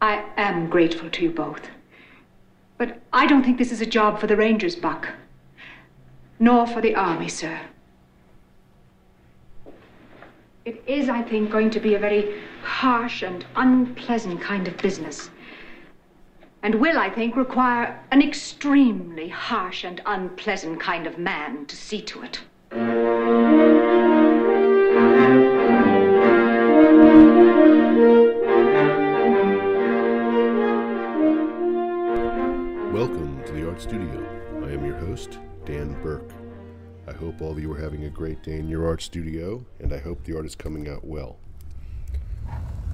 I am grateful to you both. But I don't think this is a job for the Rangers, Buck. Nor for the Army, sir. It is, I think, going to be a very harsh and unpleasant kind of business. And will, I think, require an extremely harsh and unpleasant kind of man to see to it. Host, Dan Burke. I hope all of you are having a great day in your art studio, and I hope the art is coming out well.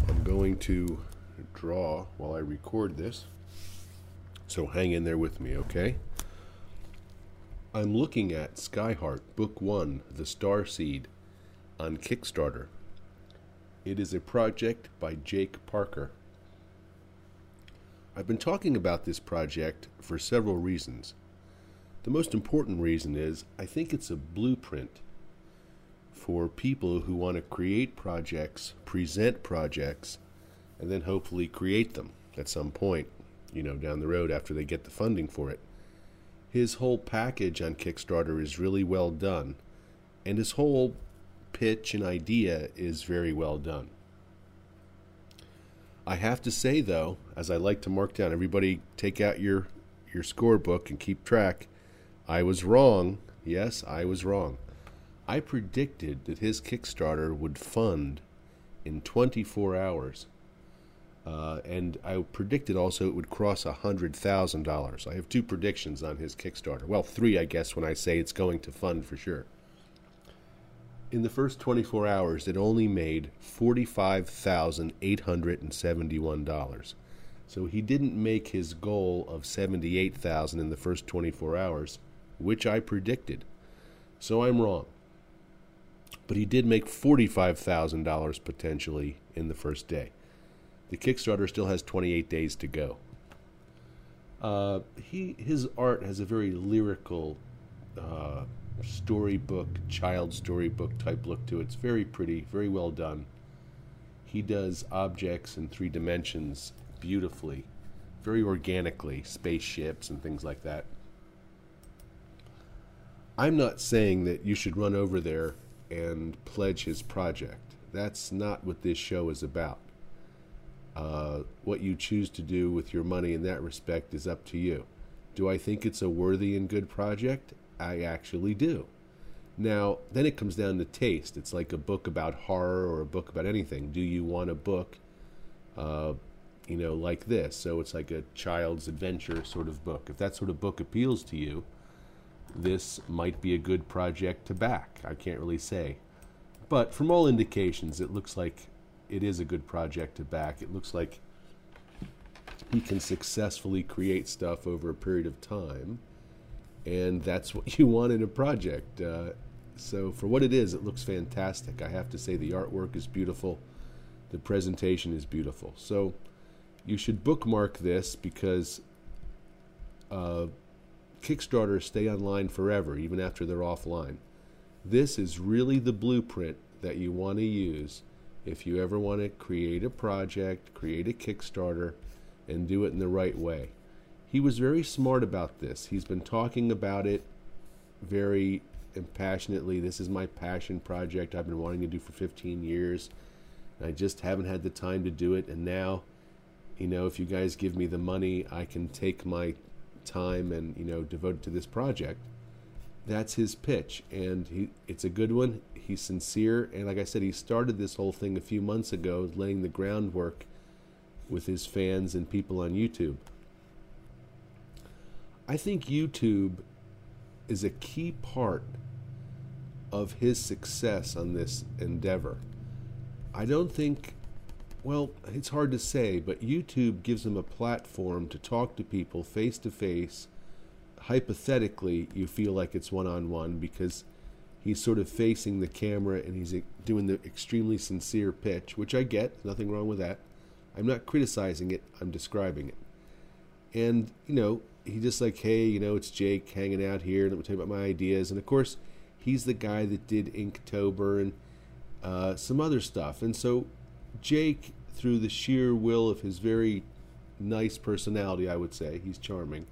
I'm going to draw while I record this, so hang in there with me, okay? I'm looking at Skyheart Book 1, The Star Seed, on Kickstarter. It is a project by Jake Parker. I've been talking about this project for several reasons. The most important reason is I think it's a blueprint for people who want to create projects, present projects, and then hopefully create them at some point, you know, down the road after they get the funding for it. His whole package on Kickstarter is really well done, and his whole pitch and idea is very well done. I have to say though, as I like to mark down, everybody take out your your scorebook and keep track. I was wrong. Yes, I was wrong. I predicted that his Kickstarter would fund in 24 hours. Uh, and I predicted also it would cross $100,000. I have two predictions on his Kickstarter. Well, three, I guess, when I say it's going to fund for sure. In the first 24 hours, it only made $45,871. So he didn't make his goal of 78,000 in the first 24 hours, which I predicted. So I'm wrong. But he did make $45,000 potentially in the first day. The Kickstarter still has 28 days to go. Uh, he his art has a very lyrical uh, storybook, child storybook type look to it. It's very pretty, very well done. He does objects in three dimensions beautifully, very organically, spaceships and things like that. I'm not saying that you should run over there and pledge his project. That's not what this show is about. Uh, what you choose to do with your money in that respect is up to you. Do I think it's a worthy and good project? I actually do. Now, then it comes down to taste. It's like a book about horror or a book about anything. Do you want a book, uh, you know, like this? So it's like a child's adventure sort of book. If that sort of book appeals to you, this might be a good project to back. I can't really say. But from all indications, it looks like it is a good project to back. It looks like he can successfully create stuff over a period of time and that's what you want in a project. Uh, so for what it is, it looks fantastic. I have to say the artwork is beautiful, the presentation is beautiful. So you should bookmark this because uh, Kickstarter stay online forever, even after they're offline. This is really the blueprint that you want to use if you ever want to create a project, create a Kickstarter, and do it in the right way he was very smart about this. He's been talking about it very passionately. This is my passion project I've been wanting to do for 15 years. I just haven't had the time to do it. And now, you know, if you guys give me the money, I can take my time and, you know, devoted to this project. That's his pitch. And he, it's a good one. He's sincere. And like I said, he started this whole thing a few months ago, laying the groundwork with his fans and people on YouTube. I think YouTube is a key part of his success on this endeavor. I don't think, well, it's hard to say, but YouTube gives him a platform to talk to people face to face. Hypothetically, you feel like it's one on one because he's sort of facing the camera and he's doing the extremely sincere pitch, which I get, nothing wrong with that. I'm not criticizing it, I'm describing it. And, you know, he just like, hey, you know, it's Jake hanging out here. Let me tell you about my ideas. And of course, he's the guy that did Inktober and uh, some other stuff. And so, Jake, through the sheer will of his very nice personality, I would say. He's charming.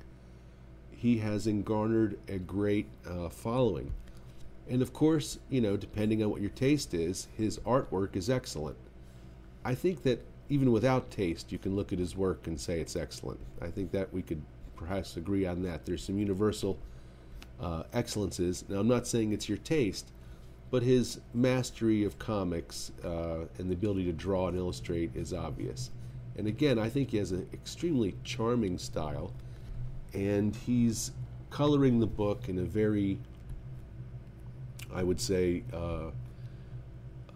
He has garnered a great uh, following. And of course, you know, depending on what your taste is, his artwork is excellent. I think that even without taste, you can look at his work and say it's excellent. I think that we could perhaps agree on that. There's some universal uh, excellences. Now, I'm not saying it's your taste, but his mastery of comics uh, and the ability to draw and illustrate is obvious. And again, I think he has an extremely charming style, and he's coloring the book in a very, I would say, uh,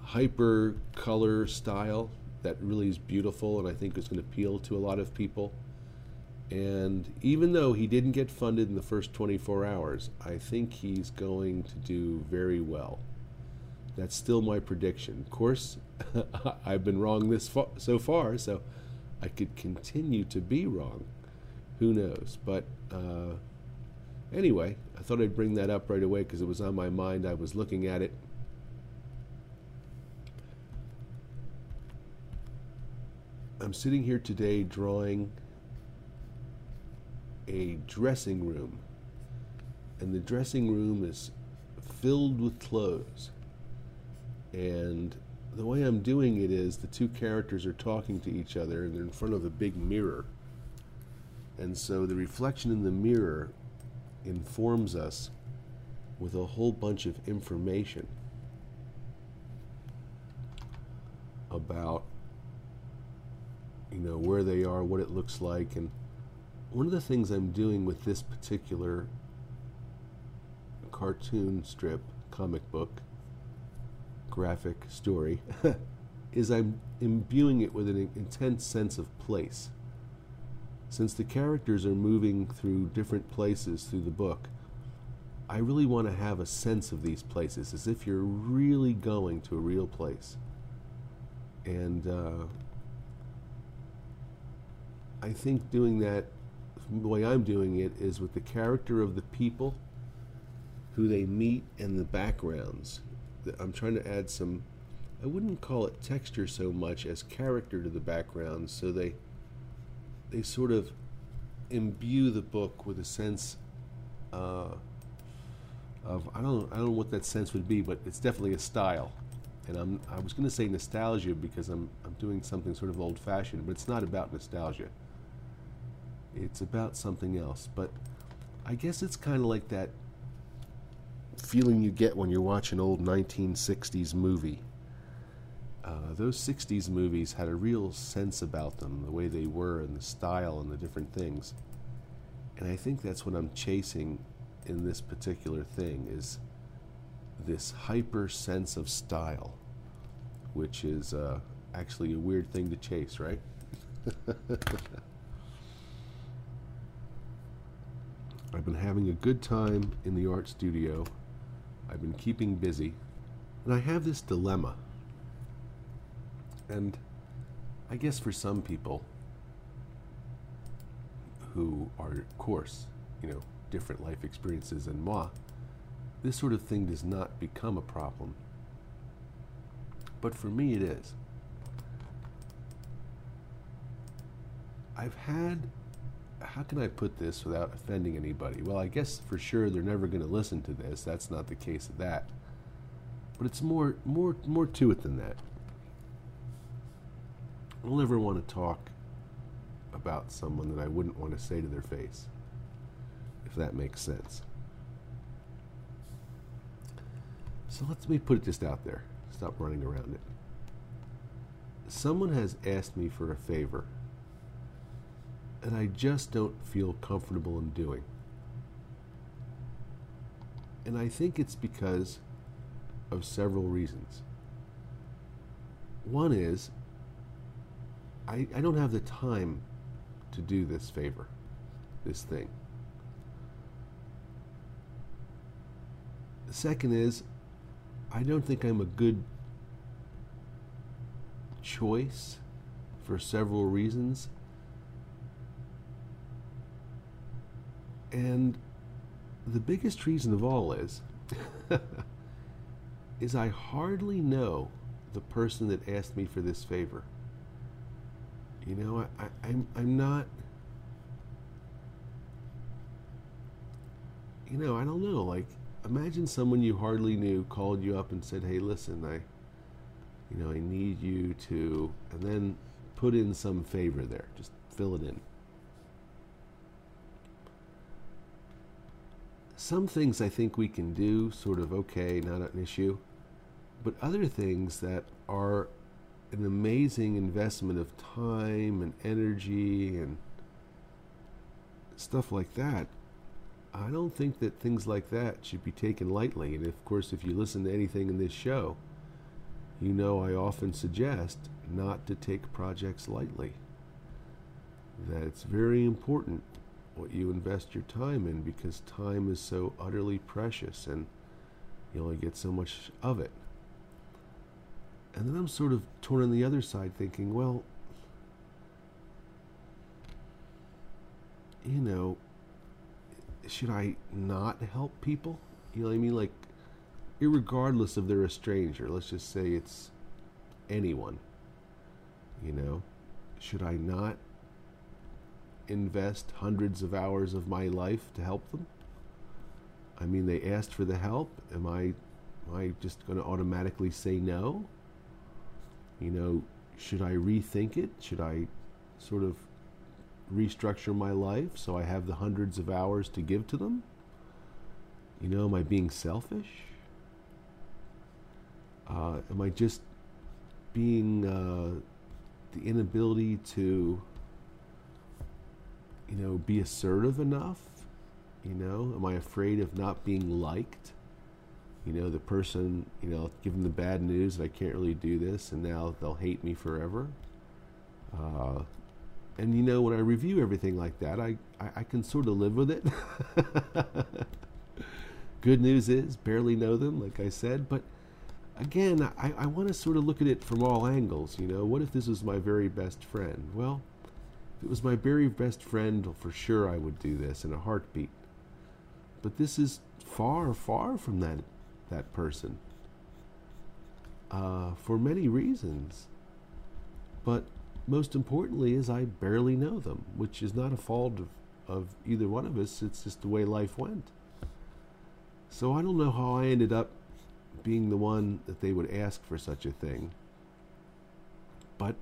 hyper color style that really is beautiful and I think is going to appeal to a lot of people. And even though he didn't get funded in the first 24 hours, I think he's going to do very well. That's still my prediction. Of course, I've been wrong this far, so far, so I could continue to be wrong. Who knows? But uh, anyway, I thought I'd bring that up right away because it was on my mind. I was looking at it. I'm sitting here today drawing a dressing room, and the dressing room is filled with clothes. And the way I'm doing it is the two characters are talking to each other and they're in front of a big mirror. And so the reflection in the mirror informs us with a whole bunch of information about you know where they are, what it looks like and one of the things I'm doing with this particular cartoon strip comic book graphic story is I'm imbuing it with an intense sense of place. Since the characters are moving through different places through the book, I really want to have a sense of these places as if you're really going to a real place. And uh, I think doing that, the way I'm doing it, is with the character of the people who they meet and the backgrounds I'm trying to add some I wouldn't call it texture so much as character to the background so they they sort of imbue the book with a sense uh, of I don't I don't know what that sense would be but it's definitely a style. And I'm I was going to say nostalgia because I'm I'm doing something sort of old fashioned but it's not about nostalgia. It's about something else but I guess it's kind of like that feeling you get when you watch an old 1960s movie. Uh, those 60s movies had a real sense about them, the way they were and the style and the different things. And I think that's what I'm chasing in this particular thing is this hyper sense of style, which is uh, actually a weird thing to chase, right? I've been having a good time in the art studio I've been keeping busy, and I have this dilemma. And I guess for some people who are, of course, you know, different life experiences than moi, this sort of thing does not become a problem. But for me, it is. I've had how can I put this without offending anybody? Well, I guess for sure they're never going to listen to this. That's not the case of that. But it's more more more to it than that. I'll never want to talk about someone that I wouldn't want to say to their face. If that makes sense. So let me put it just out there. Stop running around it. Someone has asked me for a favor and I just don't feel comfortable in doing. And I think it's because of several reasons. One is I, I don't have the time to do this favor, this thing. The second is I don't think I'm a good choice for several reasons. And the biggest reason of all is is I hardly know the person that asked me for this favor. You know, I, I, I'm, I'm not. You know, I don't know. Like, imagine someone you hardly knew called you up and said, "Hey, listen, I, you know, I need you to," and then put in some favor there. Just fill it in. Some things I think we can do, sort of okay, not an issue, but other things that are an amazing investment of time and energy and stuff like that. I don't think that things like that should be taken lightly. And of course, if you listen to anything in this show, you know I often suggest not to take projects lightly. That it's very important what you invest your time in because time is so utterly precious and you only get so much of it. And then I'm sort of torn on the other side thinking, well, you know, should I not help people? You know what I mean? Like, regardless of they're a stranger, let's just say it's anyone, you know, should I not invest hundreds of hours of my life to help them? I mean, they asked for the help. Am I, am I just going to automatically say no? You know, should I rethink it? Should I sort of restructure my life so I have the hundreds of hours to give to them? You know, am I being selfish? Uh, am I just being uh, the inability to, you know, be assertive enough? You know, am I afraid of not being liked? You know, the person, you know, give them the bad news that I can't really do this, and now they'll hate me forever. Uh, and you know, when I review everything like that, I, I, I can sort of live with it. Good news is, barely know them, like I said, but again, I, I want to sort of look at it from all angles. You know, what if this was my very best friend? Well, it was my very best friend, for sure I would do this in a heartbeat. But this is far, far from that that person uh, for many reasons. But most importantly is I barely know them, which is not a fault of, of either one of us. It's just the way life went. So I don't know how I ended up being the one that they would ask for such a thing. But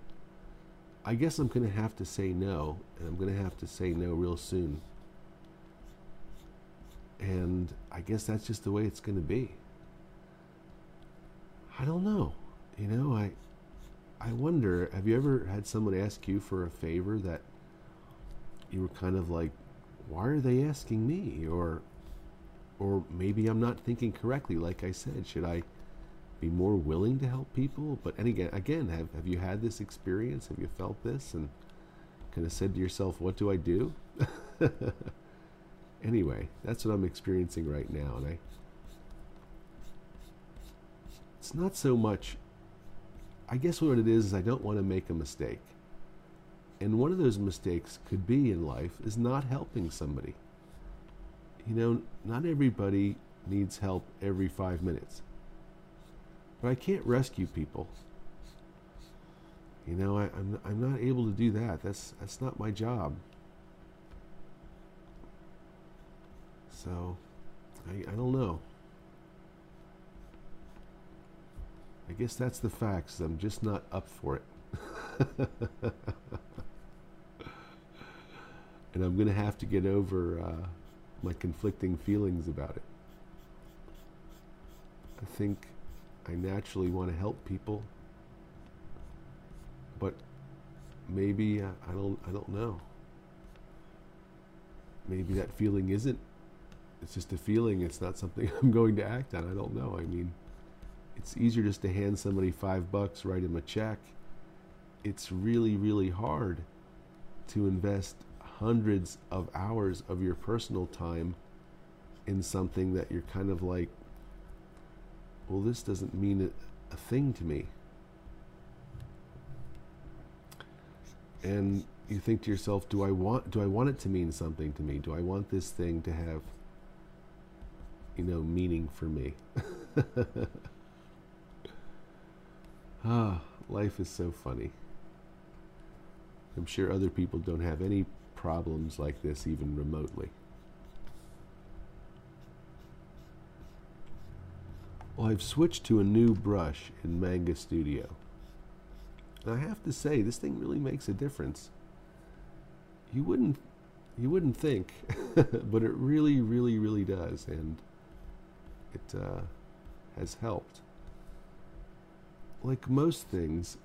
I guess I'm going to have to say no, and I'm going to have to say no real soon. And I guess that's just the way it's going to be. I don't know. You know, I I wonder, have you ever had someone ask you for a favor that you were kind of like, why are they asking me? Or or maybe I'm not thinking correctly. Like I said, should I be more willing to help people? But and again, again, have have you had this experience? Have you felt this and kind of said to yourself, "What do I do?" anyway, that's what I'm experiencing right now, and I. It's not so much. I guess what it is is I don't want to make a mistake. And one of those mistakes could be in life is not helping somebody you know, not everybody needs help every five minutes. But I can't rescue people. You know, I, am I'm, I'm not able to do that. That's that's not my job. So, I I don't know. I guess that's the facts. I'm just not up for it. and I'm going to have to get over uh, my conflicting feelings about it. I think I naturally want to help people, but maybe uh, I don't I don't know. Maybe that feeling isn't it's just a feeling, it's not something I'm going to act on. I don't know. I mean, it's easier just to hand somebody 5 bucks, write them a check. It's really really hard to invest hundreds of hours of your personal time in something that you're kind of like, well, this doesn't mean a, a thing to me. And you think to yourself, do I want do I want it to mean something to me? Do I want this thing to have you know meaning for me? ah, life is so funny. I'm sure other people don't have any problems like this even remotely. Well, I've switched to a new brush in Manga Studio. And I have to say, this thing really makes a difference. You wouldn't, you wouldn't think, but it really, really, really does, and it uh, has helped. Like most things,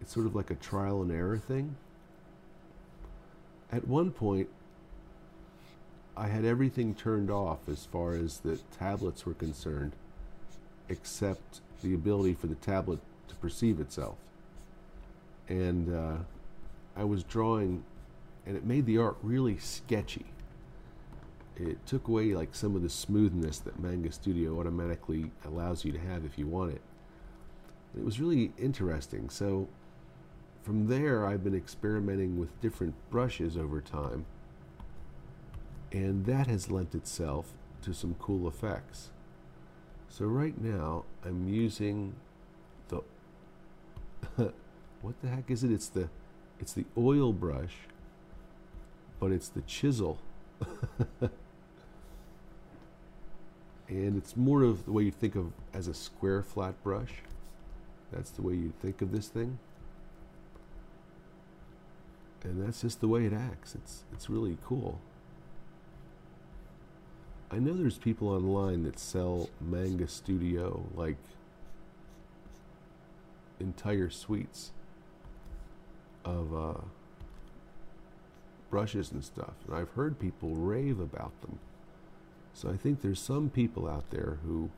it's sort of like a trial and error thing. At one point, I had everything turned off as far as the tablets were concerned, except the ability for the tablet to perceive itself. And uh, I was drawing, and it made the art really sketchy. It took away like some of the smoothness that Manga Studio automatically allows you to have if you want it. It was really interesting. So from there, I've been experimenting with different brushes over time, and that has lent itself to some cool effects. So right now, I'm using the what the heck is it? It's the it's the oil brush, but it's the chisel. and it's more of the way you think of as a square flat brush. That's the way you think of this thing and that's just the way it acts. It's it's really cool. I know there's people online that sell Manga Studio like entire suites of uh, brushes and stuff, and I've heard people rave about them. So I think there's some people out there who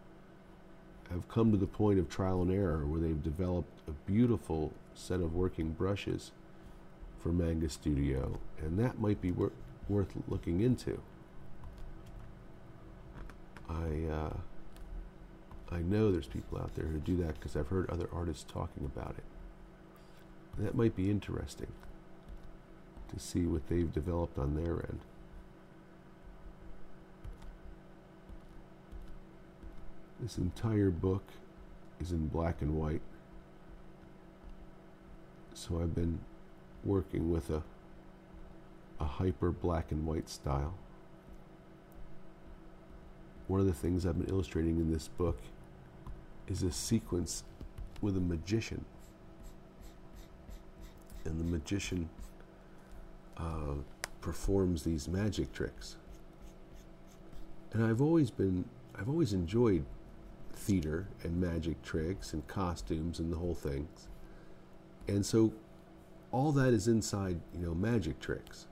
have come to the point of trial and error where they've developed a beautiful set of working brushes for Manga Studio, and that might be wor- worth looking into. I uh, I know there's people out there who do that because I've heard other artists talking about it. And that might be interesting to see what they've developed on their end. This entire book is in black and white. So I've been working with a, a hyper black and white style. One of the things I've been illustrating in this book is a sequence with a magician. And the magician uh, performs these magic tricks. And I've always been, I've always enjoyed theater and magic tricks and costumes and the whole things. And so all that is inside, you know, magic tricks.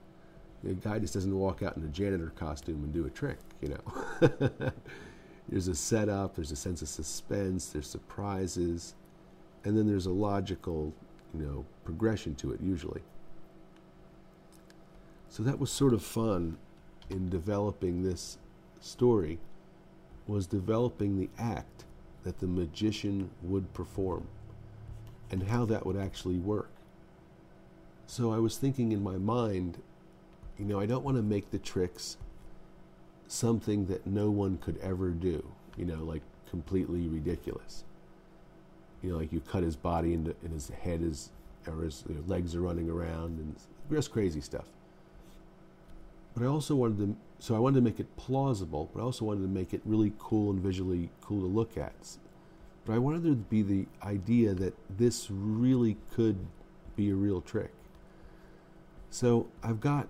A guy just doesn't walk out in a janitor costume and do a trick, you know. there's a setup, there's a sense of suspense, there's surprises, and then there's a logical, you know, progression to it usually. So that was sort of fun in developing this story was developing the act that the magician would perform and how that would actually work. So I was thinking in my mind, you know, I don't want to make the tricks something that no one could ever do, you know, like completely ridiculous. You know, like you cut his body into, and his head is, or his you know, legs are running around and just crazy stuff. But I also wanted to, so I wanted to make it plausible, but I also wanted to make it really cool and visually cool to look at. But I wanted there to be the idea that this really could be a real trick. So I've got,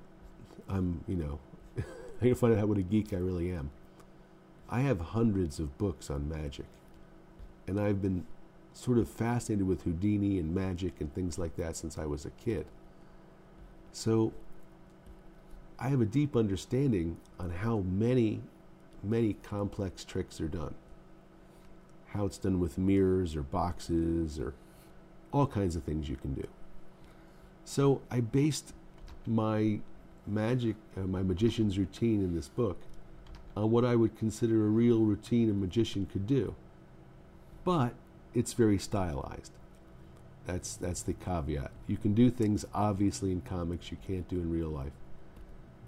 I'm, you know, I can find out what a geek I really am. I have hundreds of books on magic, and I've been sort of fascinated with Houdini and magic and things like that since I was a kid. So I have a deep understanding on how many, many complex tricks are done. How it's done with mirrors or boxes or all kinds of things you can do. So I based my magic, uh, my magician's routine in this book on what I would consider a real routine a magician could do. But it's very stylized. That's that's the caveat. You can do things obviously in comics you can't do in real life.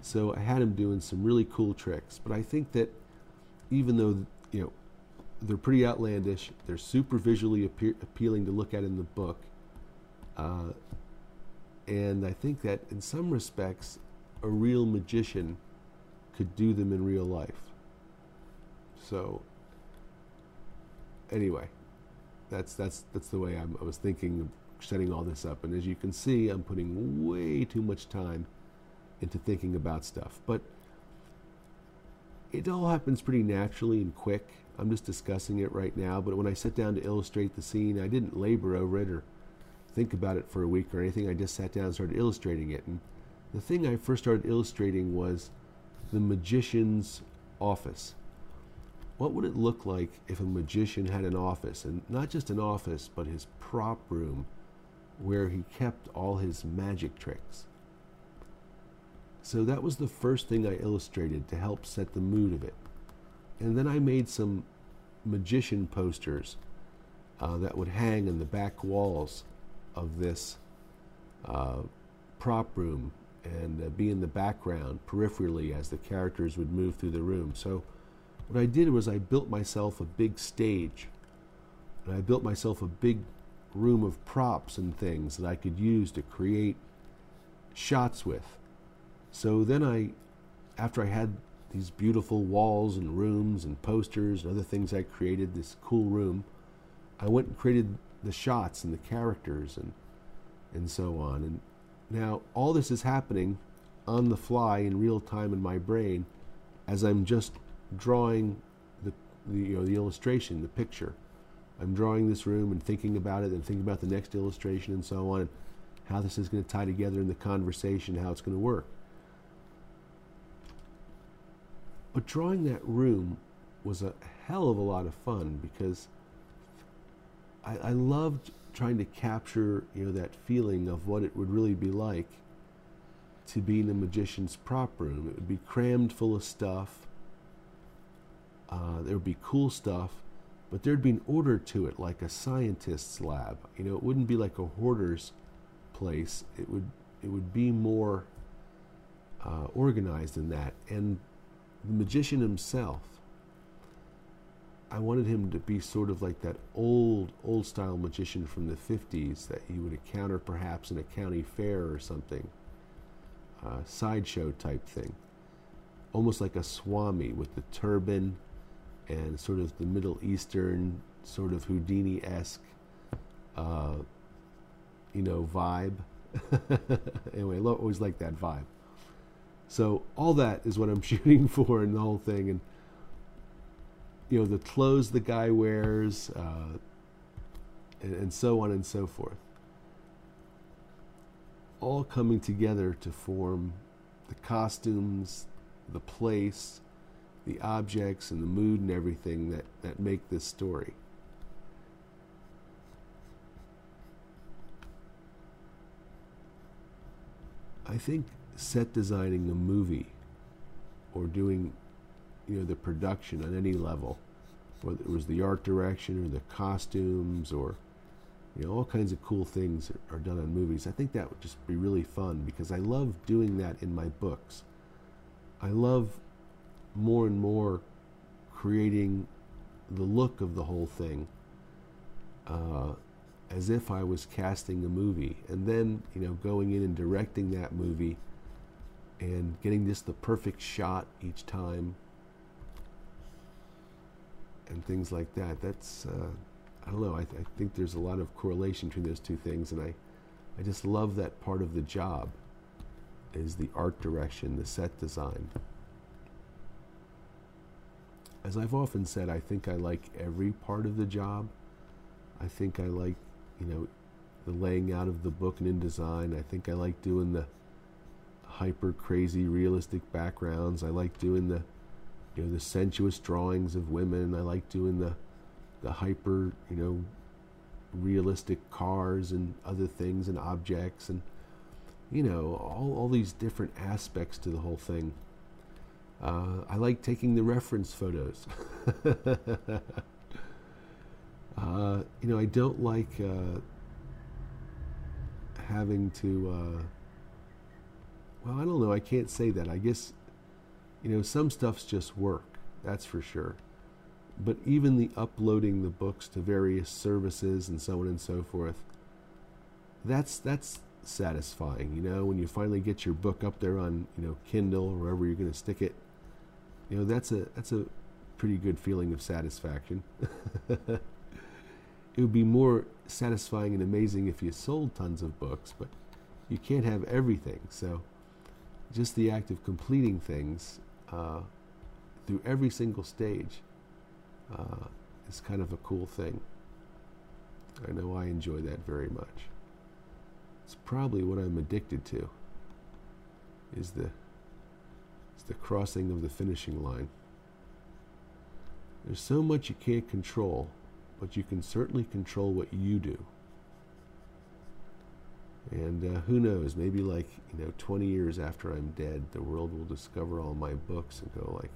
So I had him doing some really cool tricks, but I think that even though you know they're pretty outlandish, they're super visually appealing to look at in the book. Uh, And I think that in some respects, a real magician could do them in real life. So, anyway, that's that's that's the way I'm, I was thinking of setting all this up. And as you can see, I'm putting way too much time into thinking about stuff. But it all happens pretty naturally and quick. I'm just discussing it right now. But when I sat down to illustrate the scene, I didn't labor over it or think about it for a week or anything. I just sat down and started illustrating it. And the thing I first started illustrating was the magician's office. What would it look like if a magician had an office, and not just an office, but his prop room where he kept all his magic tricks? So that was the first thing I illustrated to help set the mood of it. And then I made some magician posters uh, that would hang in the back walls of this uh, prop room and uh, be in the background peripherally as the characters would move through the room. So what I did was I built myself a big stage. And I built myself a big room of props and things that I could use to create shots with. So then I, after I had these beautiful walls and rooms and posters and other things I created, this cool room, I went and created the shots and the characters and and so on. And now all this is happening on the fly in real time in my brain as I'm just drawing the, the you know the illustration, the picture. I'm drawing this room and thinking about it and thinking about the next illustration and so on and how this is going to tie together in the conversation, how it's going to work. But drawing that room was a hell of a lot of fun because I, I loved trying to capture you know that feeling of what it would really be like to be in a magician's prop room. It would be crammed full of stuff. Uh, there would be cool stuff, but there'd be an order to it, like a scientist's lab. You know, it wouldn't be like a hoarder's place. It would it would be more uh, organized than that. And the magician himself, I wanted him to be sort of like that old, old style magician from the 50s that you would encounter perhaps in a county fair or something, uh, sideshow type thing. Almost like a swami with the turban and sort of the Middle Eastern, sort of Houdini esque, uh, you know, vibe. anyway, I always like that vibe. So all that is what I'm shooting for in the whole thing, and you know the clothes the guy wears, uh, and, and so on and so forth. All coming together to form the costumes, the place, the objects, and the mood and everything that, that make this story. I think set designing a movie or doing you know the production on any level whether it was the art direction or the costumes or you know all kinds of cool things are done on movies. I think that would just be really fun because i love doing that in my books. I love more and more creating the look of the whole thing uh, as if i was casting a movie and then you know going in and directing that movie and getting just the perfect shot each time and things like that. That's, uh, I don't know, I, th- I, think there's a lot of correlation between those two things, and I, I just love that part of the job is the art direction, the set design. As I've often said, I think I like every part of the job. I think I like, you know, the laying out of the book and InDesign. I think I like doing the hyper crazy realistic backgrounds. I like doing the you know the sensuous drawings of women. I like doing the the hyper you know realistic cars and other things and objects and you know all all these different aspects to the whole thing. Uh, I like taking the reference photos. uh, you know, I don't like uh, having to uh, well, I don't know. I can't say that. I guess, you know, some stuff's just work. That's for sure. But even the uploading the books to various services and so on and so forth, that's that's satisfying. You know, when you finally get your book up there on you know Kindle or wherever you're going to stick it, you know that's a that's a pretty good feeling of satisfaction. it would be more satisfying and amazing if you sold tons of books, but you can't have everything. So, just the act of completing things uh, through every single stage uh, is kind of a cool thing. I know I enjoy that very much. It's probably what I'm addicted to. Is the is the crossing of the finishing line. There's so much you can't control, but you can certainly control what you do. And uh, who knows, maybe like, you know, 20 years after I'm dead, the world will discover all my books and go like,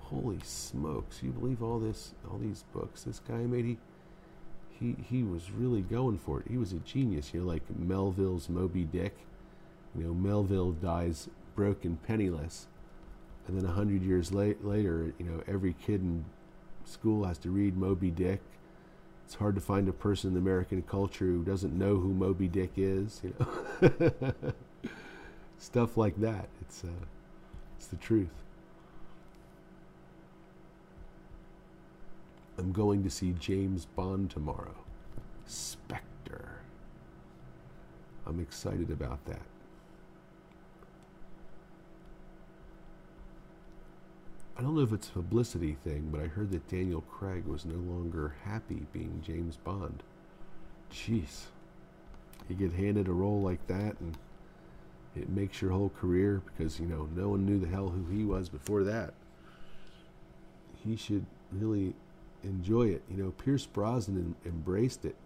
holy smokes, you believe all this, all these books this guy made? He, he, he was really going for it. He was a genius, you know, like Melville's Moby Dick. You know, Melville dies broke and penniless. And then a hundred years late, later, you know, every kid in school has to read Moby Dick. It's hard to find a person in American culture who doesn't know who Moby Dick is. You know, stuff like that. It's uh, it's the truth. I'm going to see James Bond tomorrow. Spectre. I'm excited about that. I don't know if it's a publicity thing, but I heard that Daniel Craig was no longer happy being James Bond. Jeez. You get handed a role like that and it makes your whole career because, you know, no one knew the hell who he was before that. He should really enjoy it. You know, Pierce Brosnan embraced it.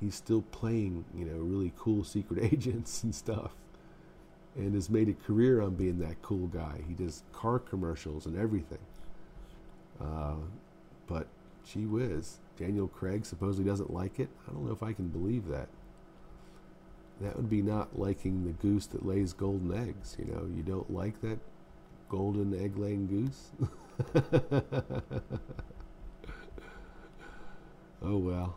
He's still playing, you know, really cool secret agents and stuff and has made a career on being that cool guy. He does car commercials and everything. Uh, but gee whiz, Daniel Craig supposedly doesn't like it. I don't know if I can believe that. That would be not liking the goose that lays golden eggs. You know, you don't like that golden egg laying goose? oh well.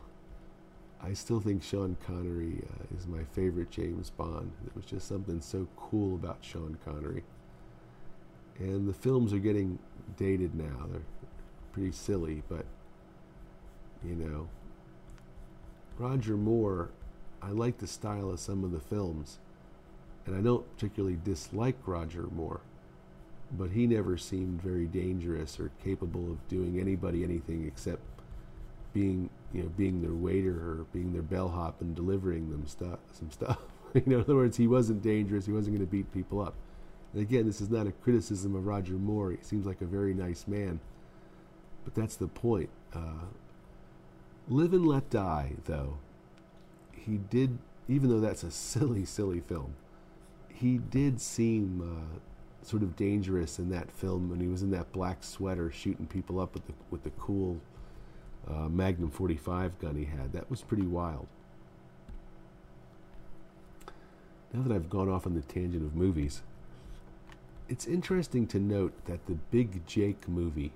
I still think Sean Connery uh, is my favorite James Bond. There was just something so cool about Sean Connery. And the films are getting dated now. They're pretty silly, but you know, Roger Moore, I like the style of some of the films, and I don't particularly dislike Roger Moore, but he never seemed very dangerous or capable of doing anybody anything except being you know being their waiter or being their bellhop and delivering them stuff some stuff. You know in other words he wasn't dangerous he wasn't going to beat people up. And again this is not a criticism of roger moore he seems like a very nice man. But that's the point uh, live and let die though he did even though that's a silly silly film he did seem uh, sort of dangerous in that film when he was in that black sweater shooting people up with the with the cool uh, Magnum 45 gun he had. That was pretty wild. Now that I've gone off on the tangent of movies, it's interesting to note that the Big Jake movie,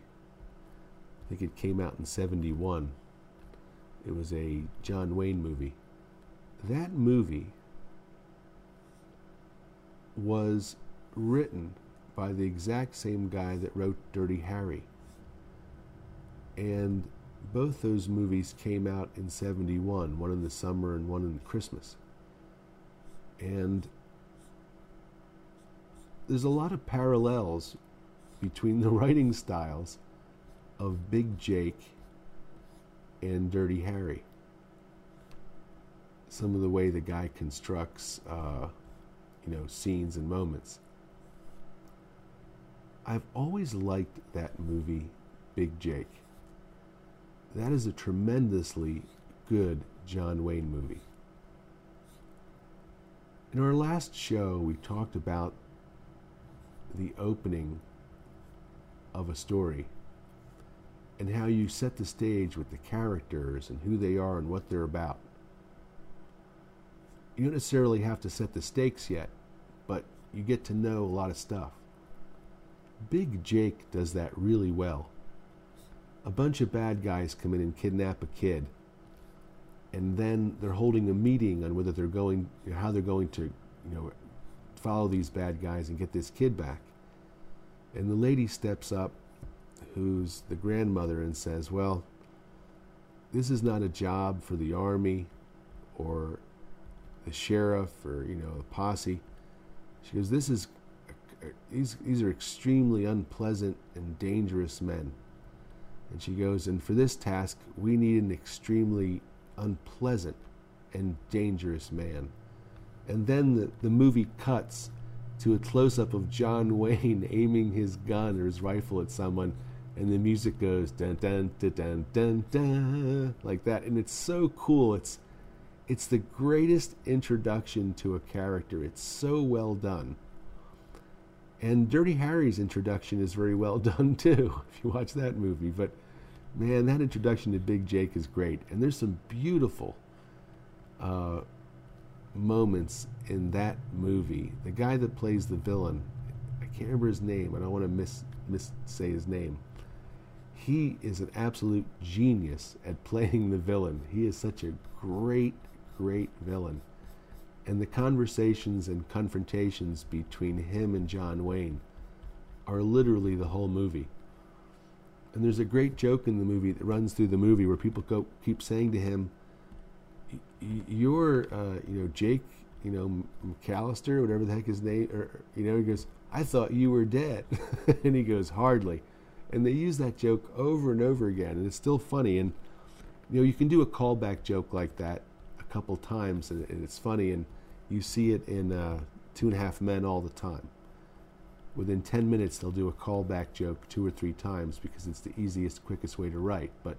I think it came out in 71, it was a John Wayne movie. That movie was written by the exact same guy that wrote Dirty Harry. And both those movies came out in 71, one in the summer and one in Christmas. And there's a lot of parallels between the writing styles of Big Jake and Dirty Harry. Some of the way the guy constructs, uh, you know, scenes and moments. I've always liked that movie, Big Jake. That is a tremendously good John Wayne movie. In our last show, we talked about the opening of a story and how you set the stage with the characters and who they are and what they're about. You don't necessarily have to set the stakes yet, but you get to know a lot of stuff. Big Jake does that really well a bunch of bad guys come in and kidnap a kid. and then they're holding a meeting on whether they're going, how they're going to, you know, follow these bad guys and get this kid back. And the lady steps up, who's the grandmother, and says, "Well, this is not a job for the army, or the sheriff, or you know, the posse." She goes, "This is these these are extremely unpleasant and dangerous men." And she goes, "And for this task, we need an extremely unpleasant and dangerous man." And then the, the movie cuts to a close up of John Wayne aiming his gun or his rifle at someone, and the music goes dun dun dun dun dun dun like that, and it's so cool. It's it's the greatest introduction to a character. It's so well done. And Dirty Harry's introduction is very well done too, if you watch that movie. But man, that introduction to Big Jake is great. And there's some beautiful uh, moments in that movie. The guy that plays the villain, I can't remember his name. I don't want to miss miss say his name. He is an absolute genius at playing the villain. He is such a great, great villain. And the conversations and confrontations between him and John Wayne are literally the whole movie. And there's a great joke in the movie that runs through the movie where people go, keep saying to him, "You're, uh, you know, Jake, you know, McAllister, whatever the heck his name, or you know." He goes, "I thought you were dead," and he goes, "Hardly." And they use that joke over and over again, and it's still funny. And you know, you can do a callback joke like that a couple times, and, and it's funny. And you see it in uh, Two and a Half Men all the time. Within 10 minutes, they'll do a callback joke two or three times because it's the easiest, quickest way to write. But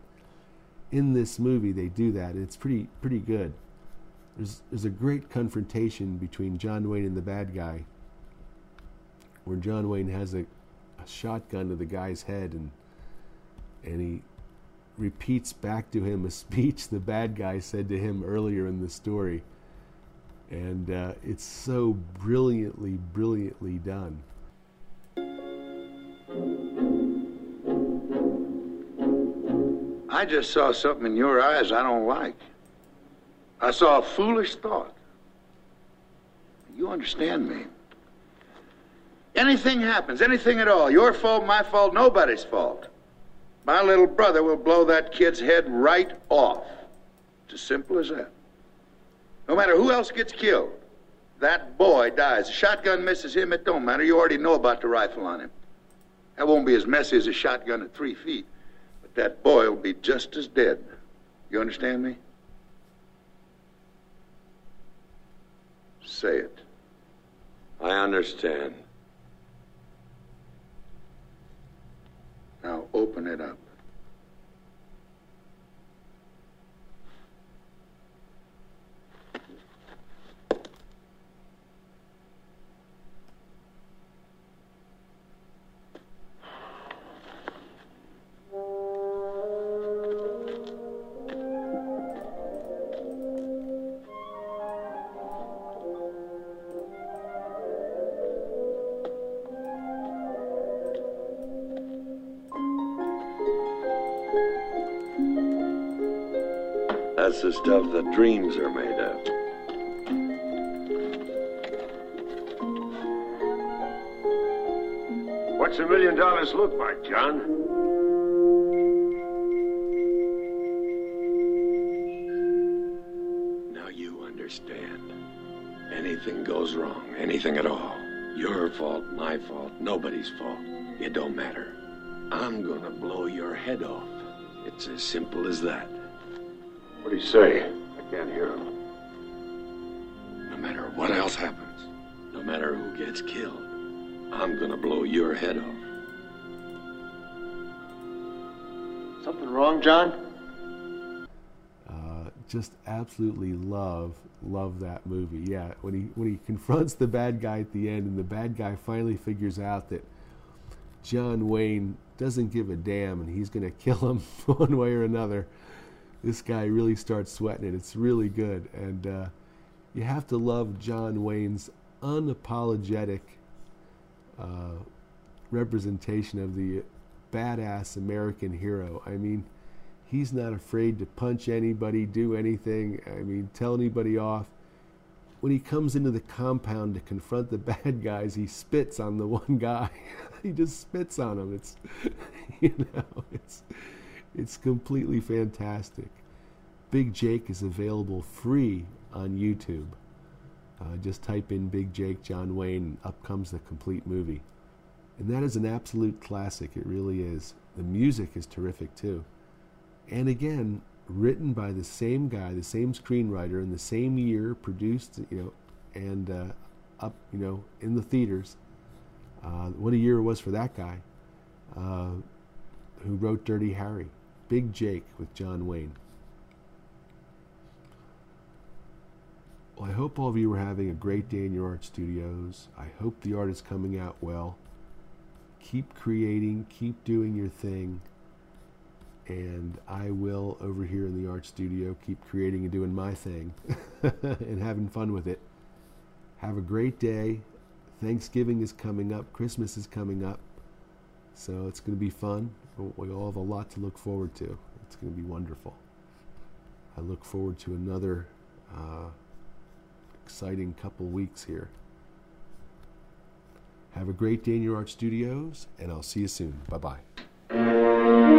in this movie, they do that, and it's pretty pretty good. There's there's a great confrontation between John Wayne and the bad guy, where John Wayne has a, a shotgun to the guy's head, and and he repeats back to him a speech the bad guy said to him earlier in the story and uh, it's so brilliantly, brilliantly done. I just saw something in your eyes I don't like. I saw a foolish thought. You understand me. Anything happens, anything at all, your fault, my fault, nobody's fault. My little brother will blow that kid's head right off. It's as simple as that. No matter who else gets killed, that boy dies. A shotgun misses him, it don't matter. You already know about the rifle on him. That won't be as messy as a shotgun at three feet. But that boy will be just as dead. You understand me? Say it. I understand. Now open it up. That's the stuff that dreams are made of. What's a million dollars look like, John? Now you understand. Anything goes wrong, anything at all. Your fault, my fault, nobody's fault. It don't matter. I'm gonna blow your head off. It's as simple as that. What do you say? I can't hear him. No matter what else happens, no matter who gets killed, I'm gonna blow your head off. Something wrong, John? Uh, just absolutely love love that movie. Yeah, when he when he confronts the bad guy at the end, and the bad guy finally figures out that John Wayne doesn't give a damn, and he's going to kill him one way or another. This guy really starts sweating it. It's really good, and uh, you have to love John Wayne's unapologetic uh, representation of the badass American hero. I mean, He's not afraid to punch anybody, do anything. I mean, tell anybody off. When he comes into the compound to confront the bad guys, he spits on the one guy. he just spits on him. It's, you know, it's, it's completely fantastic. Big Jake is available free on YouTube. Uh, just type in Big Jake John Wayne, and up comes the complete movie. And that is an absolute classic. It really is. The music is terrific too. And again, written by the same guy, the same screenwriter, in the same year, produced, you know, and uh, up, you know, in the theaters. Uh, what a year it was for that guy, uh, who wrote Dirty Harry, Big Jake with John Wayne. Well, I hope all of you are having a great day in your art studios. I hope the art is coming out well. Keep creating, keep doing your thing. And I will, over here in the art studio, keep creating and doing my thing and having fun with it. Have a great day. Thanksgiving is coming up, Christmas is coming up. So it's going to be fun. We all have a lot to look forward to. It's going to be wonderful. I look forward to another. Uh, exciting couple weeks here. Have a great day in your art studios, and I'll see you soon. Bye bye.